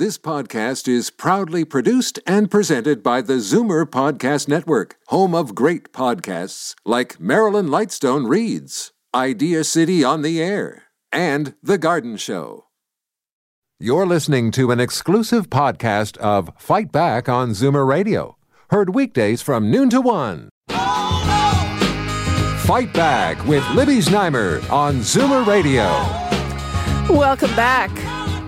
This podcast is proudly produced and presented by the Zoomer Podcast Network, home of great podcasts like Marilyn Lightstone Reads, Idea City on the Air, and The Garden Show. You're listening to an exclusive podcast of Fight Back on Zoomer Radio, heard weekdays from noon to one. Fight Back with Libby Znaimer on Zoomer Radio. Welcome back.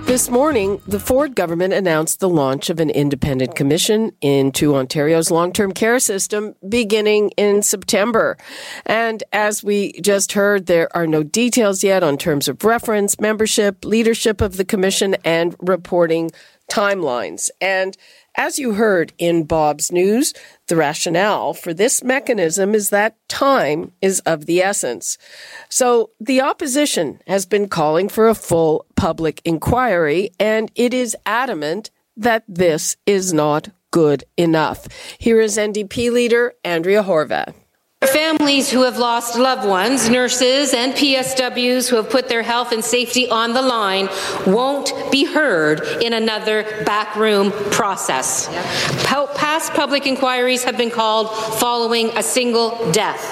This morning, the Ford government announced the launch of an independent commission into Ontario's long term care system beginning in September. And as we just heard, there are no details yet on terms of reference, membership, leadership of the commission, and reporting timelines. And as you heard in Bob's news, the rationale for this mechanism is that time is of the essence. So the opposition has been calling for a full public inquiry, and it is adamant that this is not good enough. Here is NDP leader Andrea Horwath. Families who have lost loved ones, nurses, and PSWs who have put their health and safety on the line won't be heard in another backroom process. Past public inquiries have been called following a single death.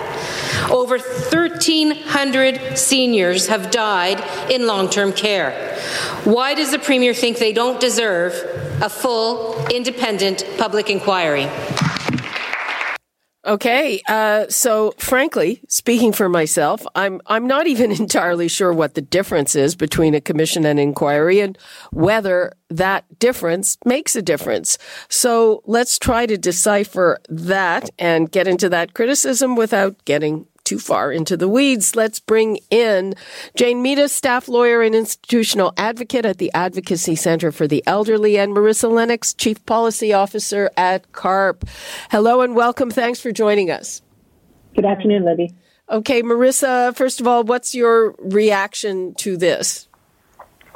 Over 1,300 seniors have died in long term care. Why does the Premier think they don't deserve a full, independent public inquiry? Okay, uh, so frankly, speaking for myself, I'm I'm not even entirely sure what the difference is between a commission and inquiry, and whether that difference makes a difference. So let's try to decipher that and get into that criticism without getting too far into the weeds, let's bring in Jane Meadus, staff lawyer and institutional advocate at the Advocacy Center for the Elderly, and Marissa Lennox, chief policy officer at CARP. Hello and welcome. Thanks for joining us. Good afternoon, Libby. Okay, Marissa, first of all, what's your reaction to this?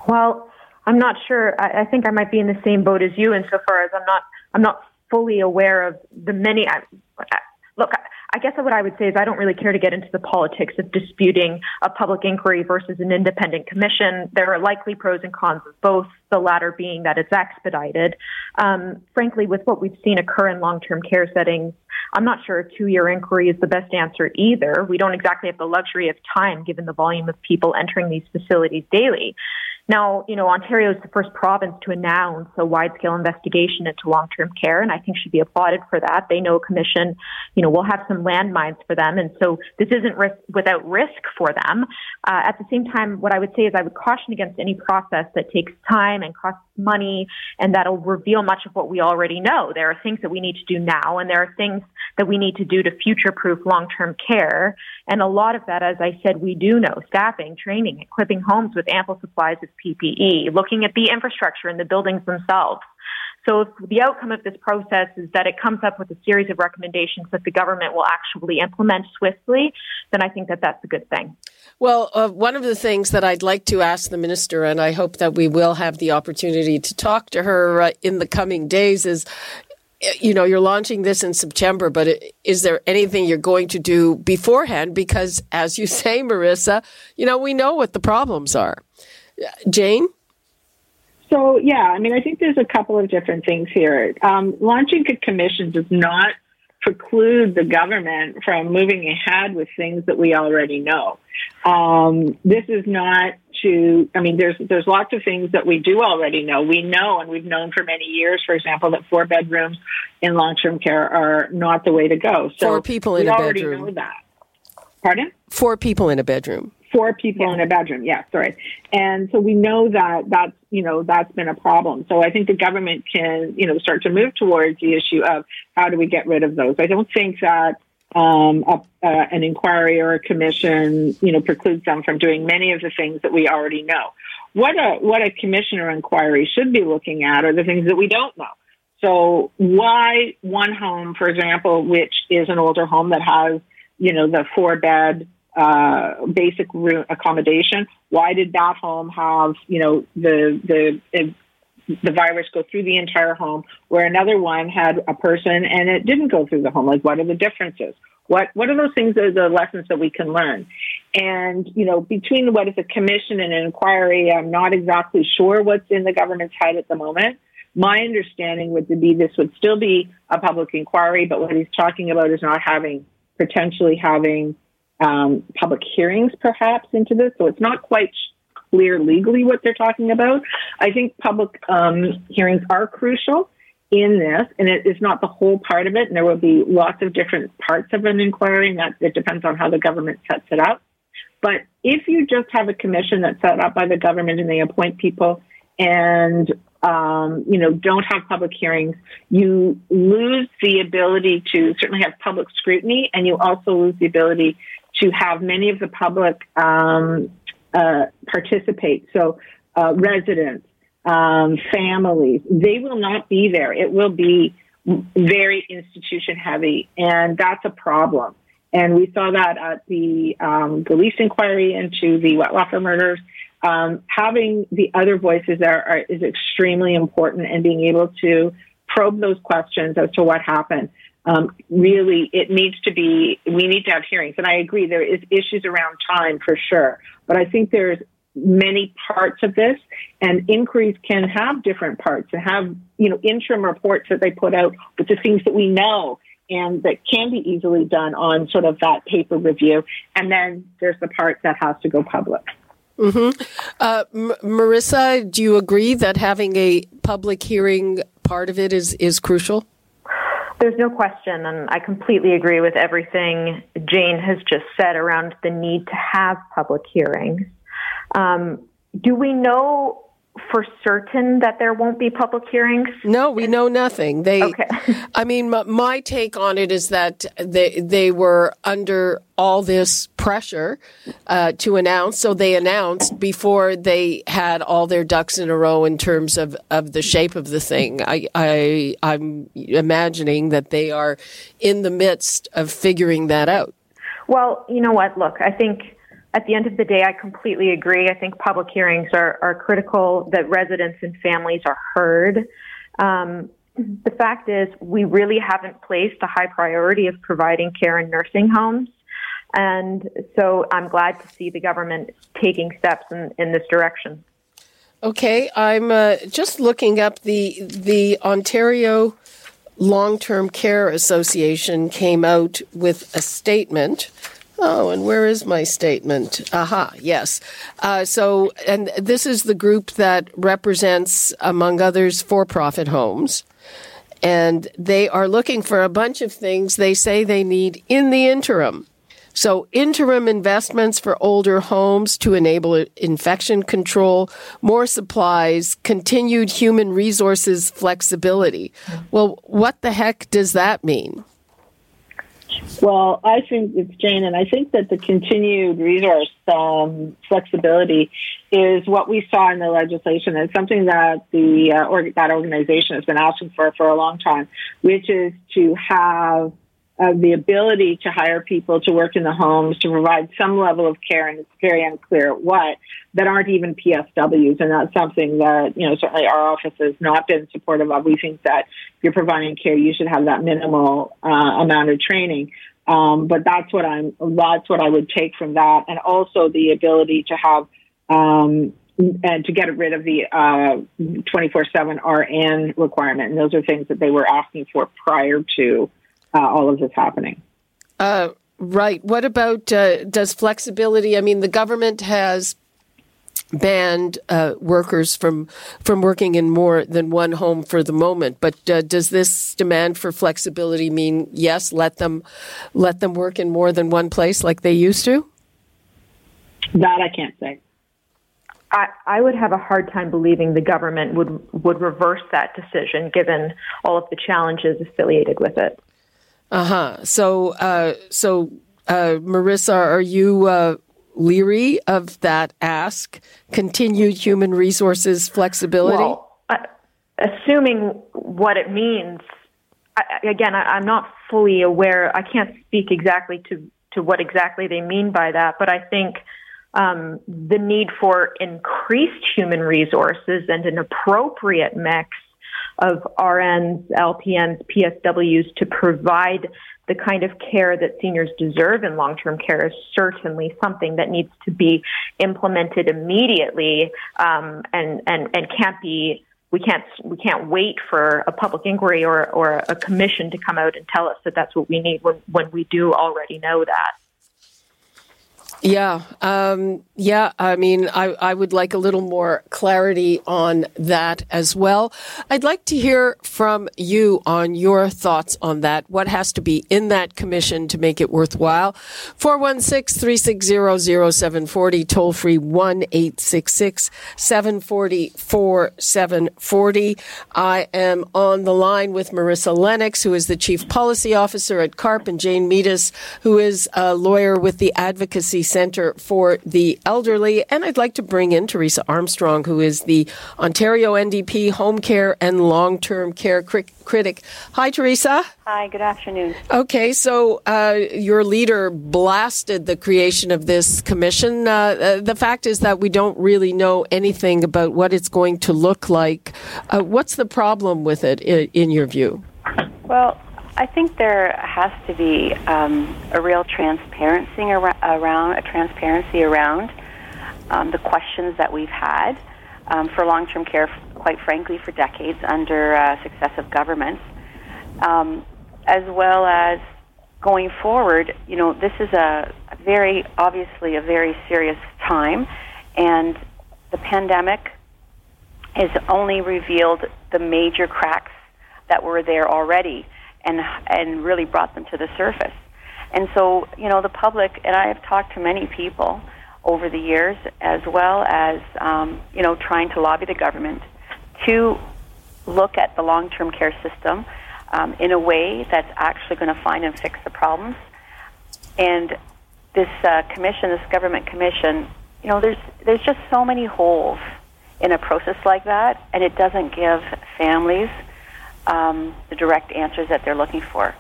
Well, I'm not sure. I, I think I might be in the same boat as you insofar as I'm not I'm not fully aware of the many. I, I, look, I guess what I would say is I don't really care to get into the politics of disputing a public inquiry versus an independent commission. There are likely pros and cons of both, the latter being that it's expedited. Um, frankly, with what we've seen occur in long-term care settings, I'm not sure a two-year inquiry is the best answer either. We don't exactly have the luxury of time given the volume of people entering these facilities daily. Now, you know, Ontario is the first province to announce a wide-scale investigation into long-term care, and I think should be applauded for that. They know a commission, you know, will have some landmines for them, and so this isn't risk without risk for them. Uh, at the same time, what I would say is I would caution against any process that takes time and costs money, and that'll reveal much of what we already know. There are things that we need to do now, and there are things that we need to do to future-proof long-term care, and a lot of that, as I said, we do know: staffing, training, equipping homes with ample supplies of PPE, looking at the infrastructure and the buildings themselves. So if the outcome of this process is that it comes up with a series of recommendations that the government will actually implement swiftly, then I think that that's a good thing. Well, uh, one of the things that I'd like to ask the minister, and I hope that we will have the opportunity to talk to her uh, in the coming days, is you know, you're launching this in September, but is there anything you're going to do beforehand? Because as you say, Marissa, you know, we know what the problems are. Jane? So, yeah, I mean, I think there's a couple of different things here. Um, launching a commission does not preclude the government from moving ahead with things that we already know. Um, this is not to, I mean, there's, there's lots of things that we do already know. We know, and we've known for many years, for example, that four bedrooms in long-term care are not the way to go. So four people in a bedroom. We already know that. Pardon? Four people in a bedroom four people in a bedroom. Yeah, sorry. And so we know that that's, you know, that's been a problem. So I think the government can, you know, start to move towards the issue of how do we get rid of those. I don't think that um, a, uh, an inquiry or a commission, you know, precludes them from doing many of the things that we already know. What a what a commission or inquiry should be looking at are the things that we don't know. So why one home, for example, which is an older home that has, you know, the four bed uh, basic room accommodation. Why did that home have, you know, the the the virus go through the entire home, where another one had a person and it didn't go through the home? Like, what are the differences? What what are those things that are the lessons that we can learn? And, you know, between what is a commission and an inquiry, I'm not exactly sure what's in the government's head at the moment. My understanding would be this would still be a public inquiry, but what he's talking about is not having, potentially having um, public hearings perhaps into this. So it's not quite clear legally what they're talking about. I think public um, hearings are crucial in this, and it is not the whole part of it. And there will be lots of different parts of an inquiry, and that it depends on how the government sets it up. But if you just have a commission that's set up by the government and they appoint people and um, you know don't have public hearings, you lose the ability to certainly have public scrutiny, and you also lose the ability to have many of the public um, uh, participate. So uh, residents, um, families, they will not be there. It will be very institution heavy, and that's a problem. And we saw that at the um, police inquiry into the Wettlaufer murders. Um, having the other voices there are, is extremely important, and being able to probe those questions as to what happened. Um, really, it needs to be. We need to have hearings, and I agree. There is issues around time for sure, but I think there's many parts of this and inquiries can have different parts and have you know interim reports that they put out with the things that we know and that can be easily done on sort of that paper review and then there's the part that has to go public mm-hmm. uh, M- marissa do you agree that having a public hearing part of it is is crucial there's no question, and I completely agree with everything Jane has just said around the need to have public hearings. Um, do we know for certain that there won't be public hearings? No, we know nothing. They, okay. I mean, my, my, take on it is that they they were under all this pressure uh, to announce, so they announced before they had all their ducks in a row in terms of, of the shape of the thing. I, I I'm imagining that they are in the midst of figuring that out. Well, you know what? Look, I think at the end of the day, I completely agree. I think public hearings are, are critical that residents and families are heard. Um, the fact is, we really haven't placed a high priority of providing care in nursing homes. And so I'm glad to see the government taking steps in, in this direction. Okay, I'm uh, just looking up the the Ontario Long Term Care Association came out with a statement Oh, and where is my statement? Aha, yes. Uh, so, and this is the group that represents, among others, for profit homes. And they are looking for a bunch of things they say they need in the interim. So, interim investments for older homes to enable infection control, more supplies, continued human resources flexibility. Well, what the heck does that mean? Well, I think it's Jane, and I think that the continued resource um, flexibility is what we saw in the legislation. It's something that the uh, or, that organization has been asking for for a long time, which is to have uh, the ability to hire people to work in the homes to provide some level of care, and it's very unclear what that aren't even PSWs, and that's something that you know certainly our office has not been supportive of. We think that if you're providing care, you should have that minimal uh, amount of training. Um, but that's what I'm. That's what I would take from that, and also the ability to have um, and to get rid of the uh, 24/7 RN requirement, and those are things that they were asking for prior to uh, all of this happening. Uh, right. What about uh, does flexibility? I mean, the government has banned uh, workers from from working in more than one home for the moment. But uh, does this demand for flexibility mean yes, let them let them work in more than one place like they used to? That I can't say. I, I would have a hard time believing the government would would reverse that decision, given all of the challenges affiliated with it. Uh-huh. So, uh, so, uh, Marissa, are you, uh, leery of that ask? Continued human resources flexibility? Well, assuming what it means, I, again, I, I'm not fully aware. I can't speak exactly to, to what exactly they mean by that, but I think um, the need for increased human resources and an appropriate mix of RNs, LPNs, PSWs to provide the kind of care that seniors deserve in long-term care is certainly something that needs to be implemented immediately um, and, and, and can't be we can't we can't wait for a public inquiry or, or a commission to come out and tell us that that's what we need when, when we do already know that. Yeah, um, yeah. I mean, I, I would like a little more clarity on that as well. I'd like to hear from you on your thoughts on that. What has to be in that commission to make it worthwhile? 416-360-0740, toll free 1-866-740-4740. I am on the line with Marissa Lennox, who is the Chief Policy Officer at CARP, and Jane Meadus, who is a lawyer with the Advocacy Center for the Elderly. And I'd like to bring in Teresa Armstrong, who is the Ontario NDP Home Care and Long Term Care cri- Critic. Hi, Teresa. Hi, good afternoon. Okay, so uh, your leader blasted the creation of this commission. Uh, uh, the fact is that we don't really know anything about what it's going to look like. Uh, what's the problem with it, in, in your view? Well, I think there has to be um, a real transparency around a transparency around um, the questions that we've had um, for long-term care. Quite frankly, for decades under uh, successive governments, um, as well as going forward. You know, this is a very obviously a very serious time, and the pandemic has only revealed the major cracks that were there already and and really brought them to the surface. And so, you know, the public and I have talked to many people over the years, as well as um, you know, trying to lobby the government to look at the long-term care system um, in a way that's actually going to find and fix the problems. And this uh, commission, this government commission, you know, there's there's just so many holes in a process like that, and it doesn't give families um, the direct answers that they're looking for.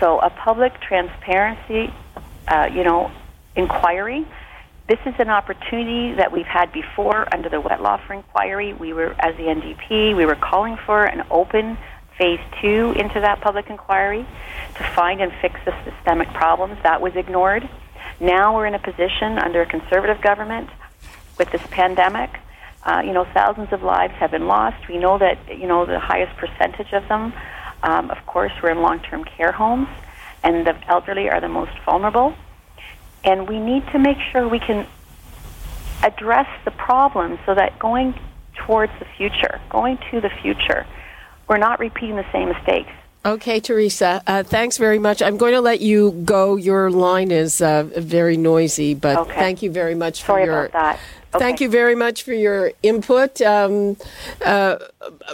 So a public transparency, uh, you know, inquiry. This is an opportunity that we've had before under the Wettlaufer inquiry. We were, as the NDP, we were calling for an open phase two into that public inquiry to find and fix the systemic problems. That was ignored. Now we're in a position under a conservative government with this pandemic uh, you know, thousands of lives have been lost. We know that, you know, the highest percentage of them, um, of course, were in long-term care homes, and the elderly are the most vulnerable. And we need to make sure we can address the problems so that going towards the future, going to the future, we're not repeating the same mistakes. Okay, Teresa, uh, thanks very much. I'm going to let you go. Your line is uh, very noisy, but okay. thank you very much for Sorry your. Okay. Thank you very much for your input. Um, uh,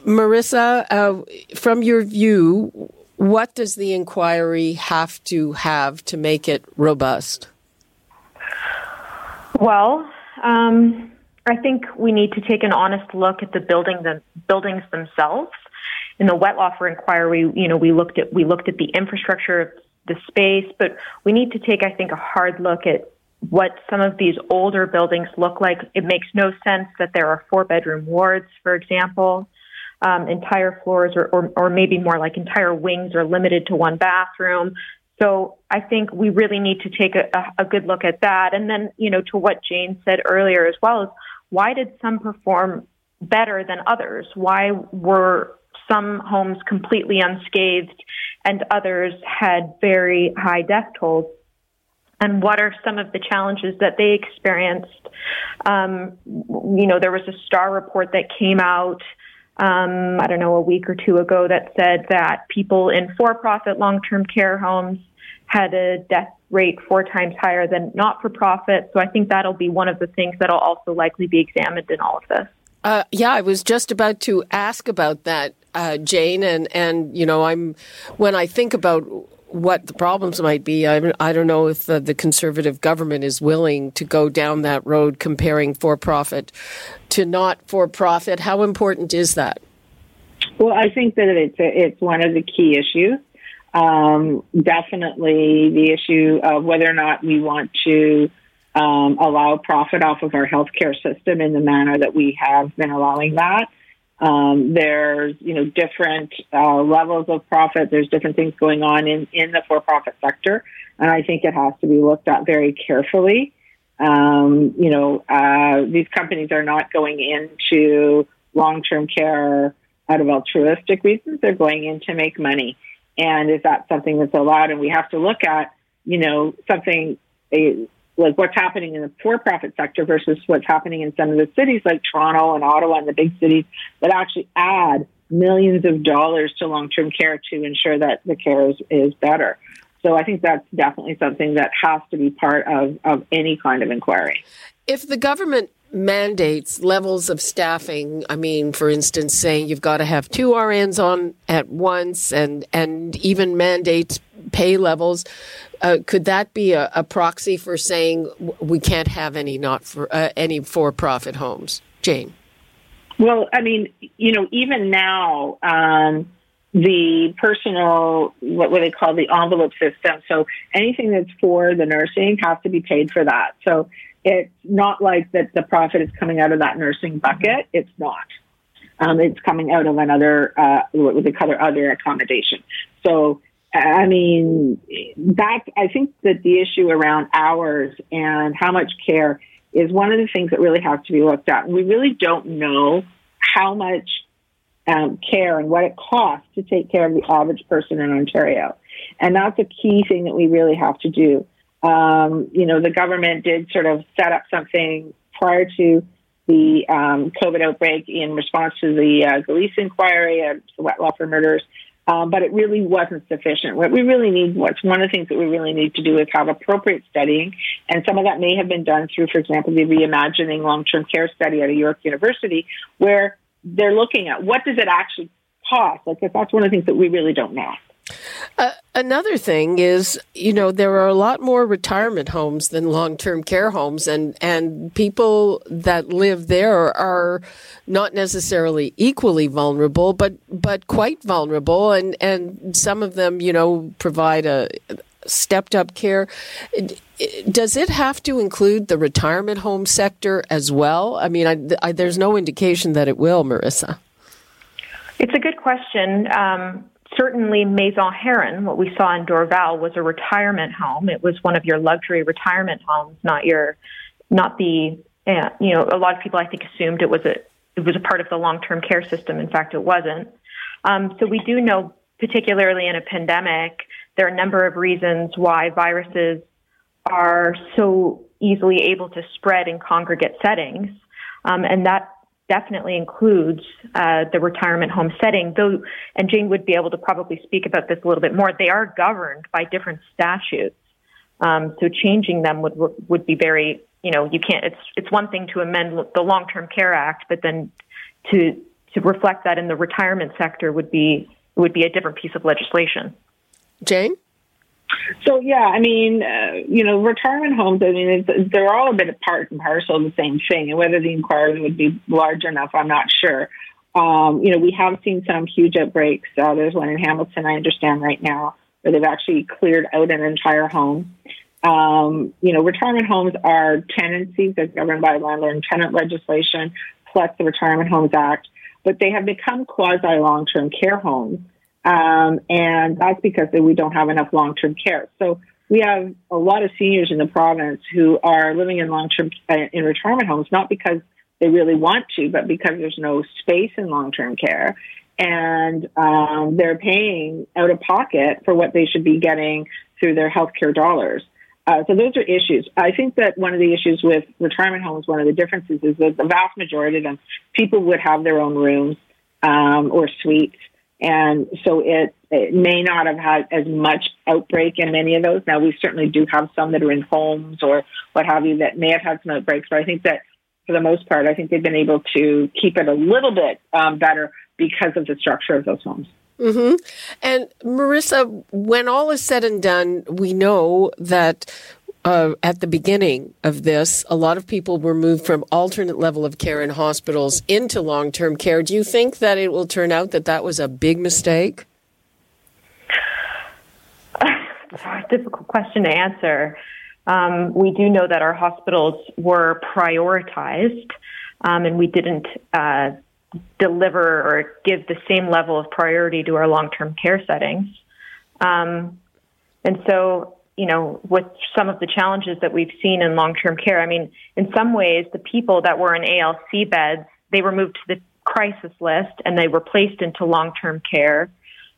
Marissa, uh, from your view, what does the inquiry have to have to make it robust? Well, um, I think we need to take an honest look at the building the buildings themselves. In the Wettlaufer inquiry, you know, we looked at we looked at the infrastructure of the space, but we need to take, I think, a hard look at what some of these older buildings look like. It makes no sense that there are four bedroom wards, for example. Um, entire floors or, or, or maybe more like entire wings are limited to one bathroom. So I think we really need to take a, a, good look at that. And then, you know, to what Jane said earlier as well is why did some perform better than others? Why were some homes completely unscathed and others had very high death tolls? And what are some of the challenges that they experienced. Um, you know, there was a STAR report that came out, um, I don't know, a week or two ago that said that people in for profit long term care homes had a death rate four times higher than not for profit. So I think that'll be one of the things that'll also likely be examined in all of this. Uh, yeah, I was just about to ask about that, uh, Jane, and and you know, I'm when I think about what the problems might be. I, I don't know if the, the, conservative government is willing to go down that road comparing for profit to not for profit. How important is that? Well, I think that it's a, it's one of the key issues. Um, definitely the issue of whether or not we want to um, allow profit off of our healthcare system in the manner that we have been allowing that. Um, there's, you know, different uh, levels of profit. There's different things going on in, in the for-profit sector. And I think it has to be looked at very carefully. Um, you know, uh, these companies are not going into long-term care out of altruistic reasons. They're going in to make money. And is that something that's allowed? And we have to look at, you know, something a, like what's happening in the for-profit sector versus what's happening in some of the cities like Toronto and Ottawa and the big cities that actually add millions of dollars to long-term care to ensure that the care is, is better. So I think that's definitely something that has to be part of, of any kind of inquiry. If the government mandates levels of staffing, I mean, for instance, saying you've got to have two RNs on at once and, and even mandates pay levels, uh, could that be a, a, proxy for saying we can't have any not for uh, any for-profit homes, Jane? Well, I mean, you know, even now, um, the personal what, what they call the envelope system. So anything that's for the nursing has to be paid for that. So it's not like that the profit is coming out of that nursing bucket. It's not. Um, it's coming out of another uh, what they call other accommodation. So I mean, that I think that the issue around hours and how much care is one of the things that really has to be looked at. We really don't know how much um, care and what it costs to take care of the average person in Ontario. And that's a key thing that we really have to do. Um, you know, the government did sort of set up something prior to the um, COVID outbreak in response to the uh, Gillese inquiry and the Wettlaufer murders um, but it really wasn't sufficient. What we really need, what's one of the things that we really need to do is have appropriate studying, and some of that may have been done through, for example, the reimagining long-term care study at a York University, where they're looking at what does it actually cost. Like if that's one of the things that we really don't know. Uh, another thing is, you know, there are a lot more retirement homes than long-term care homes, and and people that live there are not necessarily equally vulnerable, but but quite vulnerable, and and some of them, you know, provide a stepped up care. Does it have to include the retirement home sector as well? I mean, I, I, there's no indication that it will, Marissa. It's a good question. Um, certainly Maison Herron, what we saw in Dorval, was a retirement home. It was one of your luxury retirement homes, not your, not the, uh, you know, a lot of people I think assumed it was a, it was a part of the long-term care system. In fact, it wasn't. Um, so we do know, particularly in a pandemic, there are a number of reasons why viruses are so easily able to spread in congregate settings. Um, and that definitely includes uh, the retirement home setting. Though, and Jane would be able to probably speak about this a little bit more. They are governed by different statutes, um, so changing them would would be very, you know, you can't. It's it's one thing to amend the Long Term Care Act, but then to to reflect that in the retirement sector would be would be a different piece of legislation. Jane. So yeah, I mean, uh, you know, retirement homes. I mean, they're all a bit part and parcel of the same thing. And whether the inquiry would be large enough, I'm not sure. Um, you know, we have seen some huge outbreaks. Uh, there's one in Hamilton, I understand right now, where they've actually cleared out an entire home. Um, you know, retirement homes are tenancies that are governed by landlord and tenant legislation, plus the Retirement Homes Act, but they have become quasi long-term care homes. Um, and that's because we don't have enough long term care. So we have a lot of seniors in the province who are living in long term uh, in retirement homes, not because they really want to, but because there's no space in long term care. And um, they're paying out of pocket for what they should be getting through their healthcare dollars. Uh, so those are issues. I think that one of the issues with retirement homes, one of the differences is that the vast majority of them, people would have their own rooms um, or suites and so it, it may not have had as much outbreak in many of those. Now, we certainly do have some that are in homes or what have you that may have had some outbreaks, but I think that for the most part, I think they've been able to keep it a little bit um, better because of the structure of those homes. Mm-hmm. And Marissa, when all is said and done, we know that uh, at the beginning of this, a lot of people were moved from alternate level of care in hospitals into long term care. Do you think that it will turn out that that was a big mistake? Difficult question to answer. Um, we do know that our hospitals were prioritized, um, and we didn't uh, deliver or give the same level of priority to our long term care settings. Um, and so, you know, with some of the challenges that we've seen in long term care, I mean, in some ways, the people that were in ALC beds, they were moved to the crisis list and they were placed into long term care.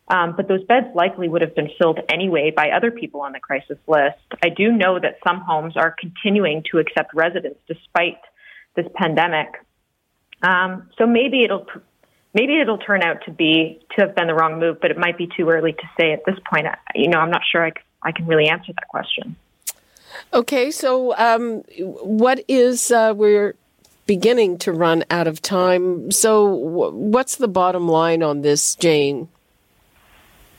Um, but those beds likely would have been filled anyway by other people on the crisis list. I do know that some homes are continuing to accept residents despite this pandemic. Um, so maybe it'll maybe it'll turn out to be to have been the wrong move, but it might be too early to say at this point. You know, I'm not sure I, I can really answer that question. Okay, so um, what is uh, we're beginning to run out of time. So, w- what's the bottom line on this, Jane?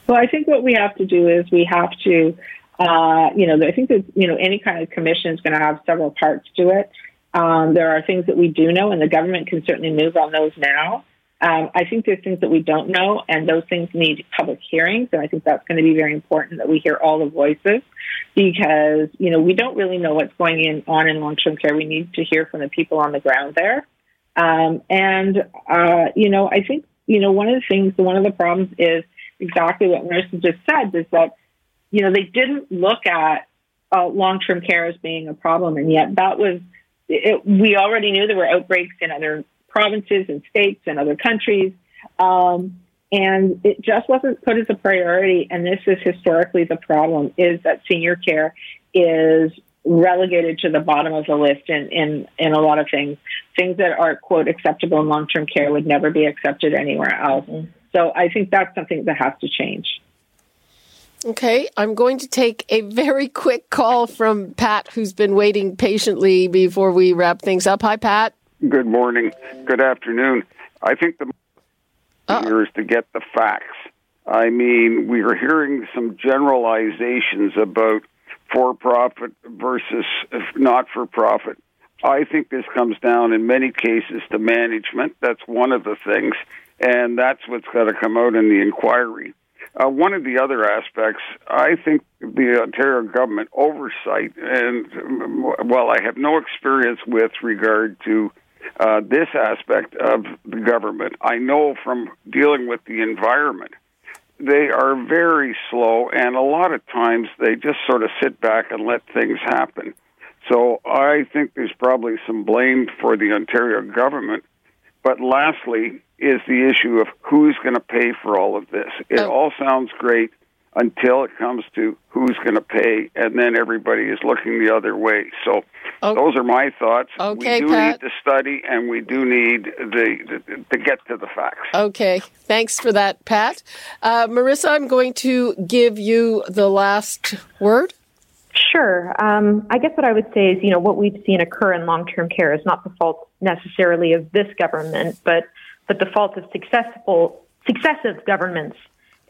Well, I think what we have to do is we have to, uh, you know, I think that, you know, any kind of commission is going to have several parts to it. Um, there are things that we do know, and the government can certainly move on those now. Um, I think there's things that we don't know, and those things need public hearings. And I think that's going to be very important that we hear all the voices because, you know, we don't really know what's going in, on in long term care. We need to hear from the people on the ground there. Um, and, uh, you know, I think, you know, one of the things, one of the problems is exactly what Marissa just said is that, you know, they didn't look at uh, long term care as being a problem. And yet that was, it, we already knew there were outbreaks in other provinces and states and other countries. Um, and it just wasn't put as a priority. And this is historically the problem is that senior care is relegated to the bottom of the list in, in, in a lot of things. Things that are, quote, acceptable in long term care would never be accepted anywhere else. Mm-hmm. So I think that's something that has to change. Okay, I'm going to take a very quick call from Pat, who's been waiting patiently before we wrap things up. Hi, Pat. Good morning. Good afternoon. I think the uh here is to get the facts. I mean, we are hearing some generalizations about for profit versus not for profit. I think this comes down in many cases to management. That's one of the things, and that's what's got to come out in the inquiry. Uh, one of the other aspects, I think the Ontario government oversight, and while I have no experience with regard to uh, this aspect of the government. I know from dealing with the environment, they are very slow, and a lot of times they just sort of sit back and let things happen. So I think there's probably some blame for the Ontario government. But lastly, is the issue of who's going to pay for all of this. It oh. all sounds great until it comes to who's going to pay, and then everybody is looking the other way. So okay. those are my thoughts. Okay, we do Pat. need to study, and we do need the, the, to get to the facts. Okay, thanks for that, Pat. Uh, Marissa, I'm going to give you the last word. Sure. Um, I guess what I would say is, you know, what we've seen occur in long-term care is not the fault necessarily of this government, but but the fault of successful successive governments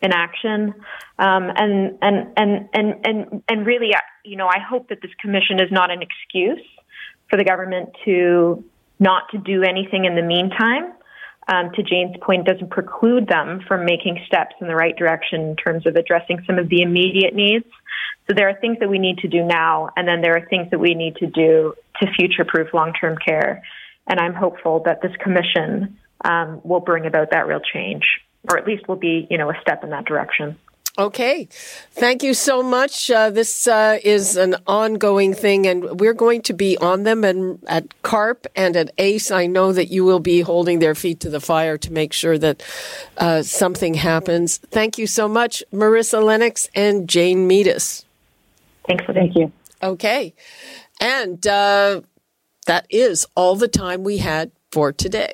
in action. Um, and, and, and, and, and, and really, you know, I hope that this commission is not an excuse for the government to not to do anything in the meantime. Um, to Jane's point, doesn't preclude them from making steps in the right direction in terms of addressing some of the immediate needs. So there are things that we need to do now, and then there are things that we need to do to future-proof long-term care. And I'm hopeful that this commission um, will bring about that real change or at least will be, you know, a step in that direction. Okay. Thank you so much. Uh, this uh, is an ongoing thing, and we're going to be on them and at CARP and at ACE. I know that you will be holding their feet to the fire to make sure that uh, something happens. Thank you so much, Marissa Lennox and Jane Meadus. Thanks thank you. Okay. And uh, that is all the time we had for today.